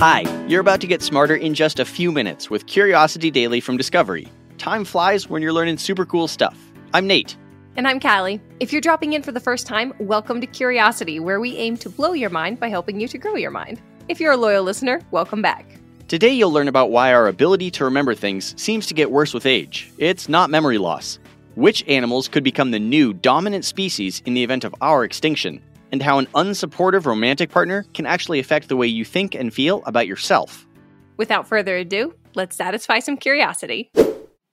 Hi, you're about to get smarter in just a few minutes with Curiosity Daily from Discovery. Time flies when you're learning super cool stuff. I'm Nate. And I'm Callie. If you're dropping in for the first time, welcome to Curiosity, where we aim to blow your mind by helping you to grow your mind. If you're a loyal listener, welcome back. Today you'll learn about why our ability to remember things seems to get worse with age. It's not memory loss. Which animals could become the new dominant species in the event of our extinction? And how an unsupportive romantic partner can actually affect the way you think and feel about yourself. Without further ado, let's satisfy some curiosity.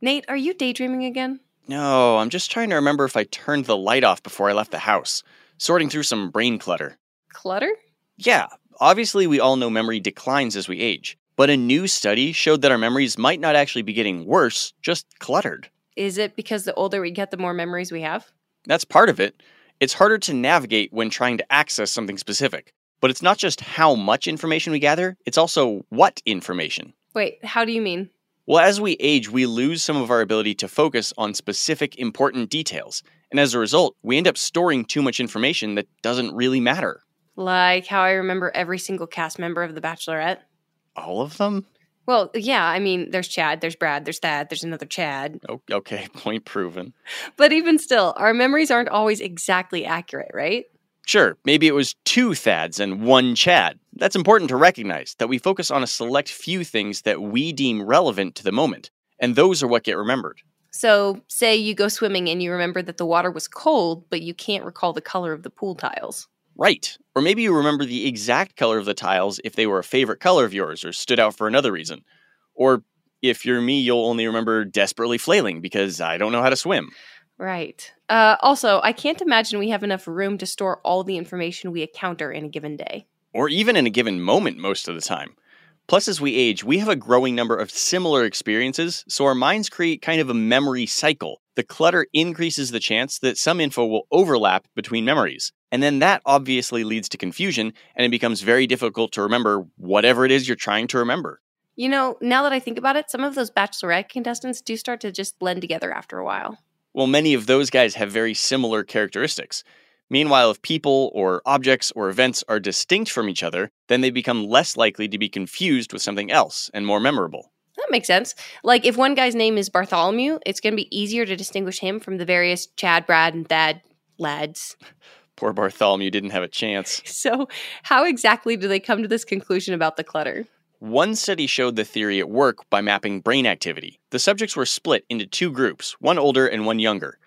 Nate, are you daydreaming again? No, I'm just trying to remember if I turned the light off before I left the house, sorting through some brain clutter. Clutter? Yeah, obviously we all know memory declines as we age, but a new study showed that our memories might not actually be getting worse, just cluttered. Is it because the older we get, the more memories we have? That's part of it. It's harder to navigate when trying to access something specific. But it's not just how much information we gather, it's also what information. Wait, how do you mean? Well, as we age, we lose some of our ability to focus on specific important details. And as a result, we end up storing too much information that doesn't really matter. Like how I remember every single cast member of The Bachelorette? All of them? Well, yeah, I mean, there's Chad, there's Brad, there's Thad, there's another Chad. Oh, okay, point proven. But even still, our memories aren't always exactly accurate, right? Sure, maybe it was two Thads and one Chad. That's important to recognize that we focus on a select few things that we deem relevant to the moment, and those are what get remembered. So, say you go swimming and you remember that the water was cold, but you can't recall the color of the pool tiles. Right. Or maybe you remember the exact color of the tiles if they were a favorite color of yours or stood out for another reason. Or if you're me, you'll only remember desperately flailing because I don't know how to swim. Right. Uh, also, I can't imagine we have enough room to store all the information we encounter in a given day. Or even in a given moment most of the time. Plus, as we age, we have a growing number of similar experiences, so our minds create kind of a memory cycle. The clutter increases the chance that some info will overlap between memories. And then that obviously leads to confusion, and it becomes very difficult to remember whatever it is you're trying to remember. You know, now that I think about it, some of those bachelorette contestants do start to just blend together after a while. Well, many of those guys have very similar characteristics. Meanwhile, if people or objects or events are distinct from each other, then they become less likely to be confused with something else and more memorable. That makes sense. Like if one guy's name is Bartholomew, it's going to be easier to distinguish him from the various Chad, Brad, and Thad lads. Poor Bartholomew didn't have a chance. So, how exactly do they come to this conclusion about the clutter? One study showed the theory at work by mapping brain activity. The subjects were split into two groups, one older and one younger.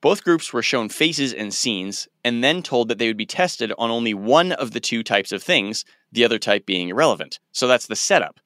Both groups were shown faces and scenes, and then told that they would be tested on only one of the two types of things, the other type being irrelevant. So that's the setup.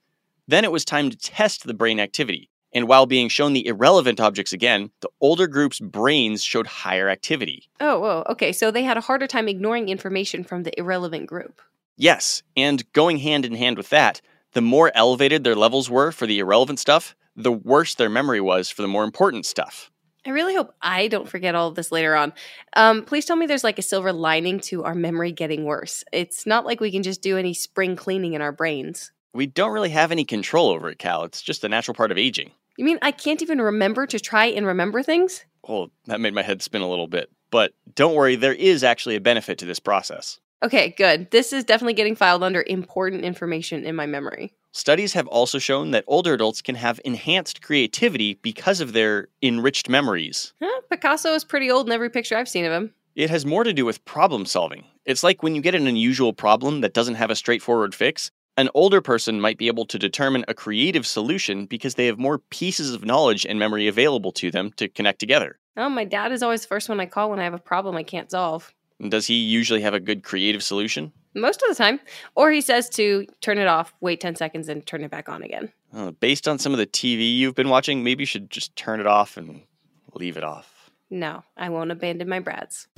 Then it was time to test the brain activity. And while being shown the irrelevant objects again, the older group's brains showed higher activity. Oh, whoa. Okay, so they had a harder time ignoring information from the irrelevant group. Yes, and going hand in hand with that, the more elevated their levels were for the irrelevant stuff, the worse their memory was for the more important stuff. I really hope I don't forget all of this later on. Um, please tell me there's like a silver lining to our memory getting worse. It's not like we can just do any spring cleaning in our brains. We don't really have any control over it, Cal. It's just a natural part of aging. You mean I can't even remember to try and remember things? Well, that made my head spin a little bit. But don't worry, there is actually a benefit to this process. Okay, good. This is definitely getting filed under important information in my memory. Studies have also shown that older adults can have enhanced creativity because of their enriched memories. Huh, Picasso is pretty old in every picture I've seen of him. It has more to do with problem solving. It's like when you get an unusual problem that doesn't have a straightforward fix, an older person might be able to determine a creative solution because they have more pieces of knowledge and memory available to them to connect together. Oh, my dad is always the first one I call when I have a problem I can't solve. Does he usually have a good creative solution? Most of the time. Or he says to turn it off, wait 10 seconds, and turn it back on again. Uh, based on some of the TV you've been watching, maybe you should just turn it off and leave it off. No, I won't abandon my brads.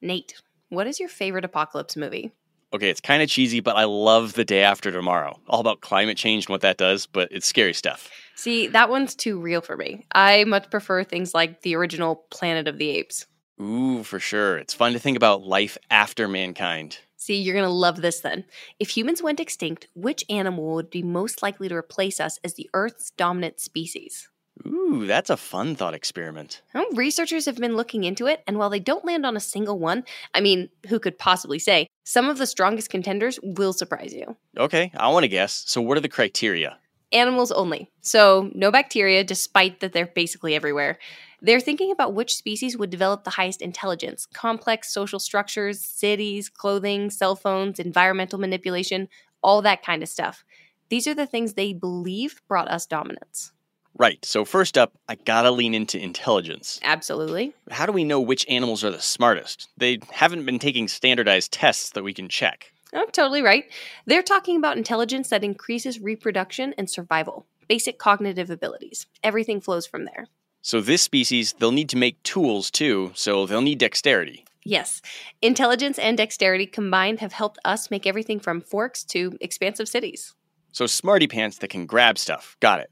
Nate, what is your favorite apocalypse movie? Okay, it's kind of cheesy, but I love The Day After Tomorrow. All about climate change and what that does, but it's scary stuff. See, that one's too real for me. I much prefer things like the original Planet of the Apes. Ooh, for sure. It's fun to think about life after mankind. See, you're going to love this then. If humans went extinct, which animal would be most likely to replace us as the Earth's dominant species? Ooh, that's a fun thought experiment. Well, researchers have been looking into it, and while they don't land on a single one, I mean, who could possibly say, some of the strongest contenders will surprise you. Okay, I want to guess. So, what are the criteria? Animals only. So, no bacteria, despite that they're basically everywhere. They're thinking about which species would develop the highest intelligence complex social structures, cities, clothing, cell phones, environmental manipulation, all that kind of stuff. These are the things they believe brought us dominance. Right. So, first up, I gotta lean into intelligence. Absolutely. How do we know which animals are the smartest? They haven't been taking standardized tests that we can check. Oh, totally right. They're talking about intelligence that increases reproduction and survival, basic cognitive abilities. Everything flows from there. So, this species, they'll need to make tools too, so they'll need dexterity. Yes, intelligence and dexterity combined have helped us make everything from forks to expansive cities. So, smarty pants that can grab stuff. Got it.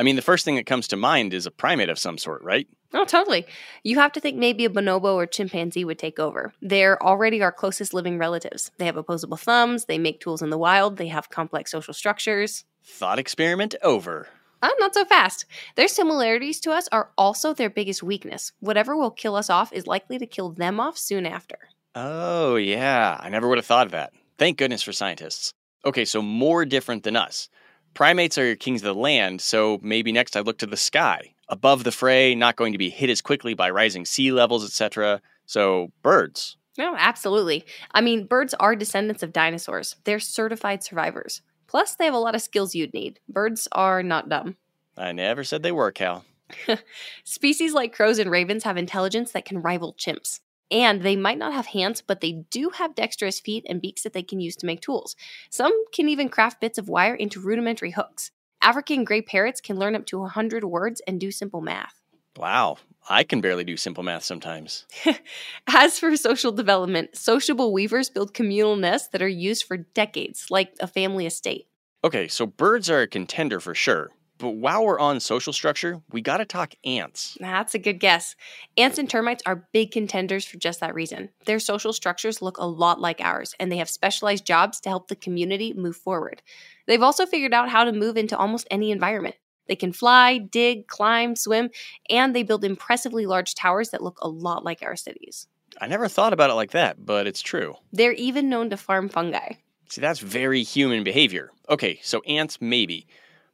I mean, the first thing that comes to mind is a primate of some sort, right? Oh, totally. You have to think maybe a bonobo or chimpanzee would take over. They're already our closest living relatives. They have opposable thumbs, they make tools in the wild, they have complex social structures. Thought experiment over. Oh, not so fast. Their similarities to us are also their biggest weakness. Whatever will kill us off is likely to kill them off soon after. Oh, yeah. I never would have thought of that. Thank goodness for scientists. Okay, so more different than us. Primates are your kings of the land, so maybe next I look to the sky. Above the fray, not going to be hit as quickly by rising sea levels, etc. So, birds. No, absolutely. I mean, birds are descendants of dinosaurs. They're certified survivors. Plus, they have a lot of skills you'd need. Birds are not dumb. I never said they were, Cal. Species like crows and ravens have intelligence that can rival chimps. And they might not have hands, but they do have dexterous feet and beaks that they can use to make tools. Some can even craft bits of wire into rudimentary hooks. African gray parrots can learn up to 100 words and do simple math. Wow, I can barely do simple math sometimes. As for social development, sociable weavers build communal nests that are used for decades, like a family estate. Okay, so birds are a contender for sure. But while we're on social structure, we gotta talk ants. That's a good guess. Ants and termites are big contenders for just that reason. Their social structures look a lot like ours, and they have specialized jobs to help the community move forward. They've also figured out how to move into almost any environment. They can fly, dig, climb, swim, and they build impressively large towers that look a lot like our cities. I never thought about it like that, but it's true. They're even known to farm fungi. See, that's very human behavior. Okay, so ants, maybe.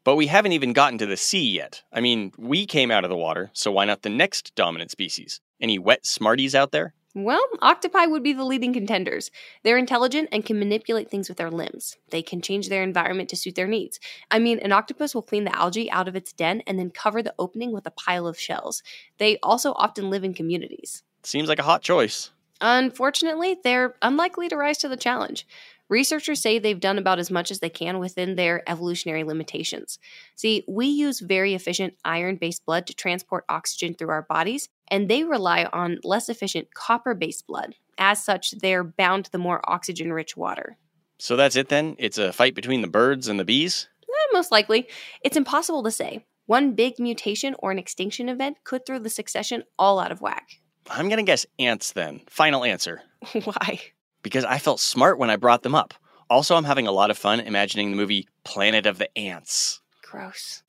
But we haven't even gotten to the sea yet. I mean, we came out of the water, so why not the next dominant species? Any wet smarties out there? Well, octopi would be the leading contenders. They're intelligent and can manipulate things with their limbs. They can change their environment to suit their needs. I mean, an octopus will clean the algae out of its den and then cover the opening with a pile of shells. They also often live in communities. Seems like a hot choice. Unfortunately, they're unlikely to rise to the challenge. Researchers say they've done about as much as they can within their evolutionary limitations. See, we use very efficient iron based blood to transport oxygen through our bodies, and they rely on less efficient copper based blood. As such, they're bound to the more oxygen rich water. So that's it then? It's a fight between the birds and the bees? Eh, most likely. It's impossible to say. One big mutation or an extinction event could throw the succession all out of whack. I'm gonna guess ants then. Final answer. Why? Because I felt smart when I brought them up. Also, I'm having a lot of fun imagining the movie Planet of the Ants. Gross.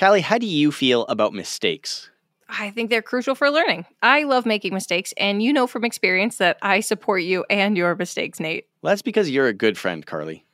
Callie, how do you feel about mistakes? I think they're crucial for learning. I love making mistakes, and you know from experience that I support you and your mistakes, Nate. Well, that's because you're a good friend, Carly.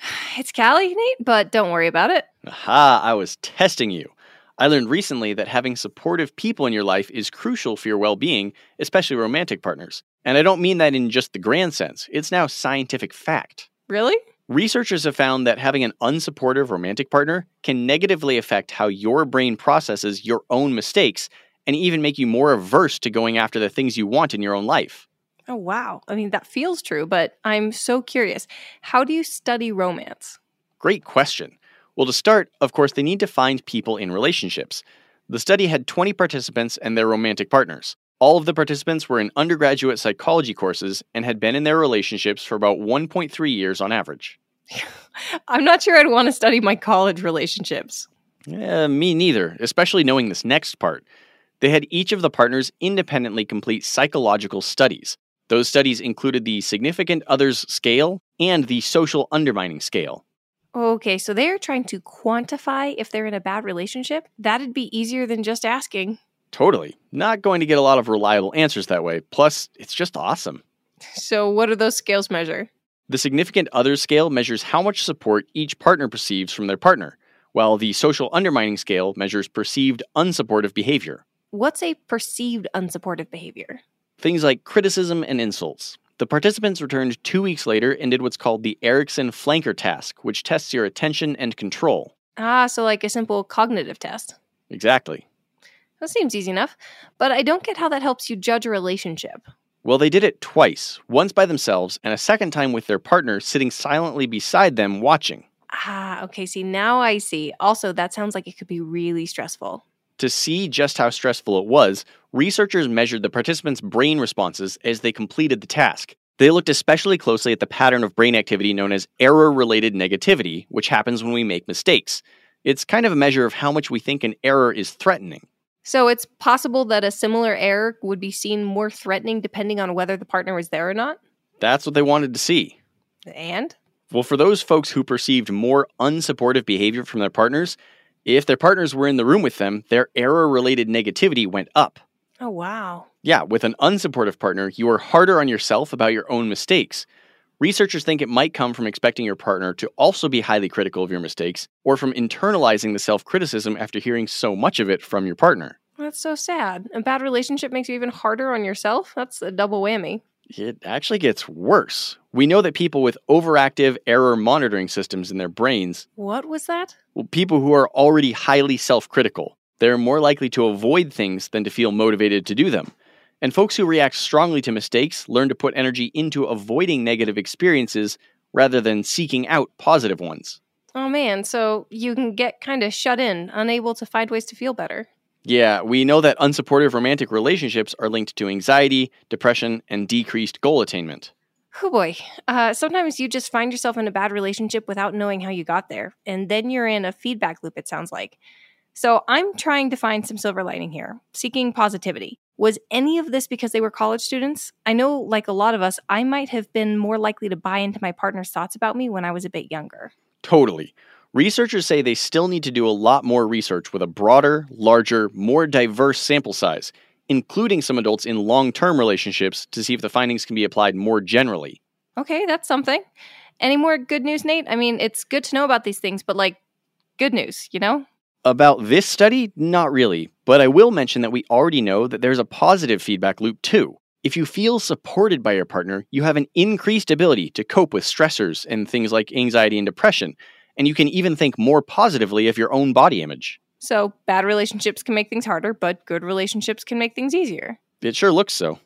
It's Callie, Nate, but don't worry about it. Aha, I was testing you. I learned recently that having supportive people in your life is crucial for your well being, especially romantic partners. And I don't mean that in just the grand sense, it's now scientific fact. Really? Researchers have found that having an unsupportive romantic partner can negatively affect how your brain processes your own mistakes and even make you more averse to going after the things you want in your own life. Oh, wow. I mean, that feels true, but I'm so curious. How do you study romance? Great question. Well, to start, of course, they need to find people in relationships. The study had 20 participants and their romantic partners. All of the participants were in undergraduate psychology courses and had been in their relationships for about 1.3 years on average. I'm not sure I'd want to study my college relationships. Yeah, me neither, especially knowing this next part. They had each of the partners independently complete psychological studies. Those studies included the significant others scale and the social undermining scale. Okay, so they're trying to quantify if they're in a bad relationship? That'd be easier than just asking. Totally. Not going to get a lot of reliable answers that way. Plus, it's just awesome. So, what do those scales measure? The significant others scale measures how much support each partner perceives from their partner, while the social undermining scale measures perceived unsupportive behavior. What's a perceived unsupportive behavior? Things like criticism and insults. The participants returned two weeks later and did what's called the Eriksen Flanker task, which tests your attention and control. Ah, so like a simple cognitive test. Exactly. That seems easy enough. But I don't get how that helps you judge a relationship. Well, they did it twice once by themselves, and a second time with their partner sitting silently beside them watching. Ah, okay. See, now I see. Also, that sounds like it could be really stressful. To see just how stressful it was, researchers measured the participants' brain responses as they completed the task. They looked especially closely at the pattern of brain activity known as error related negativity, which happens when we make mistakes. It's kind of a measure of how much we think an error is threatening. So it's possible that a similar error would be seen more threatening depending on whether the partner was there or not? That's what they wanted to see. And? Well, for those folks who perceived more unsupportive behavior from their partners, if their partners were in the room with them, their error related negativity went up. Oh, wow. Yeah, with an unsupportive partner, you are harder on yourself about your own mistakes. Researchers think it might come from expecting your partner to also be highly critical of your mistakes, or from internalizing the self criticism after hearing so much of it from your partner. That's so sad. A bad relationship makes you even harder on yourself? That's a double whammy. It actually gets worse. We know that people with overactive error monitoring systems in their brains, What was that? well, people who are already highly self critical, they're more likely to avoid things than to feel motivated to do them. And folks who react strongly to mistakes learn to put energy into avoiding negative experiences rather than seeking out positive ones. Oh man, so you can get kind of shut in, unable to find ways to feel better. Yeah, we know that unsupportive romantic relationships are linked to anxiety, depression, and decreased goal attainment. Oh boy. Uh, sometimes you just find yourself in a bad relationship without knowing how you got there, and then you're in a feedback loop, it sounds like. So I'm trying to find some silver lining here, seeking positivity. Was any of this because they were college students? I know, like a lot of us, I might have been more likely to buy into my partner's thoughts about me when I was a bit younger. Totally. Researchers say they still need to do a lot more research with a broader, larger, more diverse sample size, including some adults in long term relationships to see if the findings can be applied more generally. Okay, that's something. Any more good news, Nate? I mean, it's good to know about these things, but like, good news, you know? About this study, not really, but I will mention that we already know that there's a positive feedback loop too. If you feel supported by your partner, you have an increased ability to cope with stressors and things like anxiety and depression, and you can even think more positively of your own body image. So, bad relationships can make things harder, but good relationships can make things easier. It sure looks so.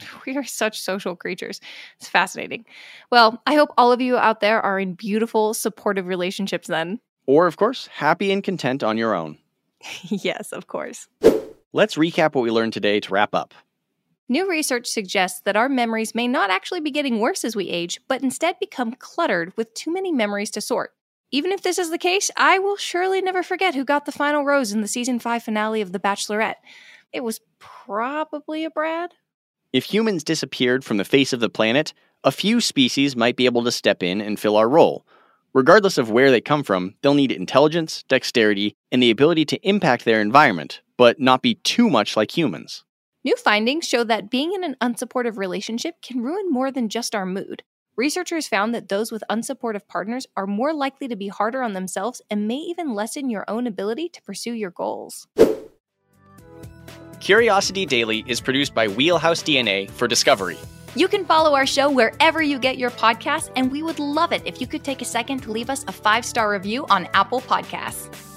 We are such social creatures. It's fascinating. Well, I hope all of you out there are in beautiful, supportive relationships then. Or, of course, happy and content on your own. yes, of course. Let's recap what we learned today to wrap up. New research suggests that our memories may not actually be getting worse as we age, but instead become cluttered with too many memories to sort. Even if this is the case, I will surely never forget who got the final rose in the season 5 finale of The Bachelorette. It was probably a Brad. If humans disappeared from the face of the planet, a few species might be able to step in and fill our role. Regardless of where they come from, they'll need intelligence, dexterity, and the ability to impact their environment, but not be too much like humans. New findings show that being in an unsupportive relationship can ruin more than just our mood. Researchers found that those with unsupportive partners are more likely to be harder on themselves and may even lessen your own ability to pursue your goals. Curiosity Daily is produced by Wheelhouse DNA for Discovery. You can follow our show wherever you get your podcasts, and we would love it if you could take a second to leave us a five star review on Apple Podcasts.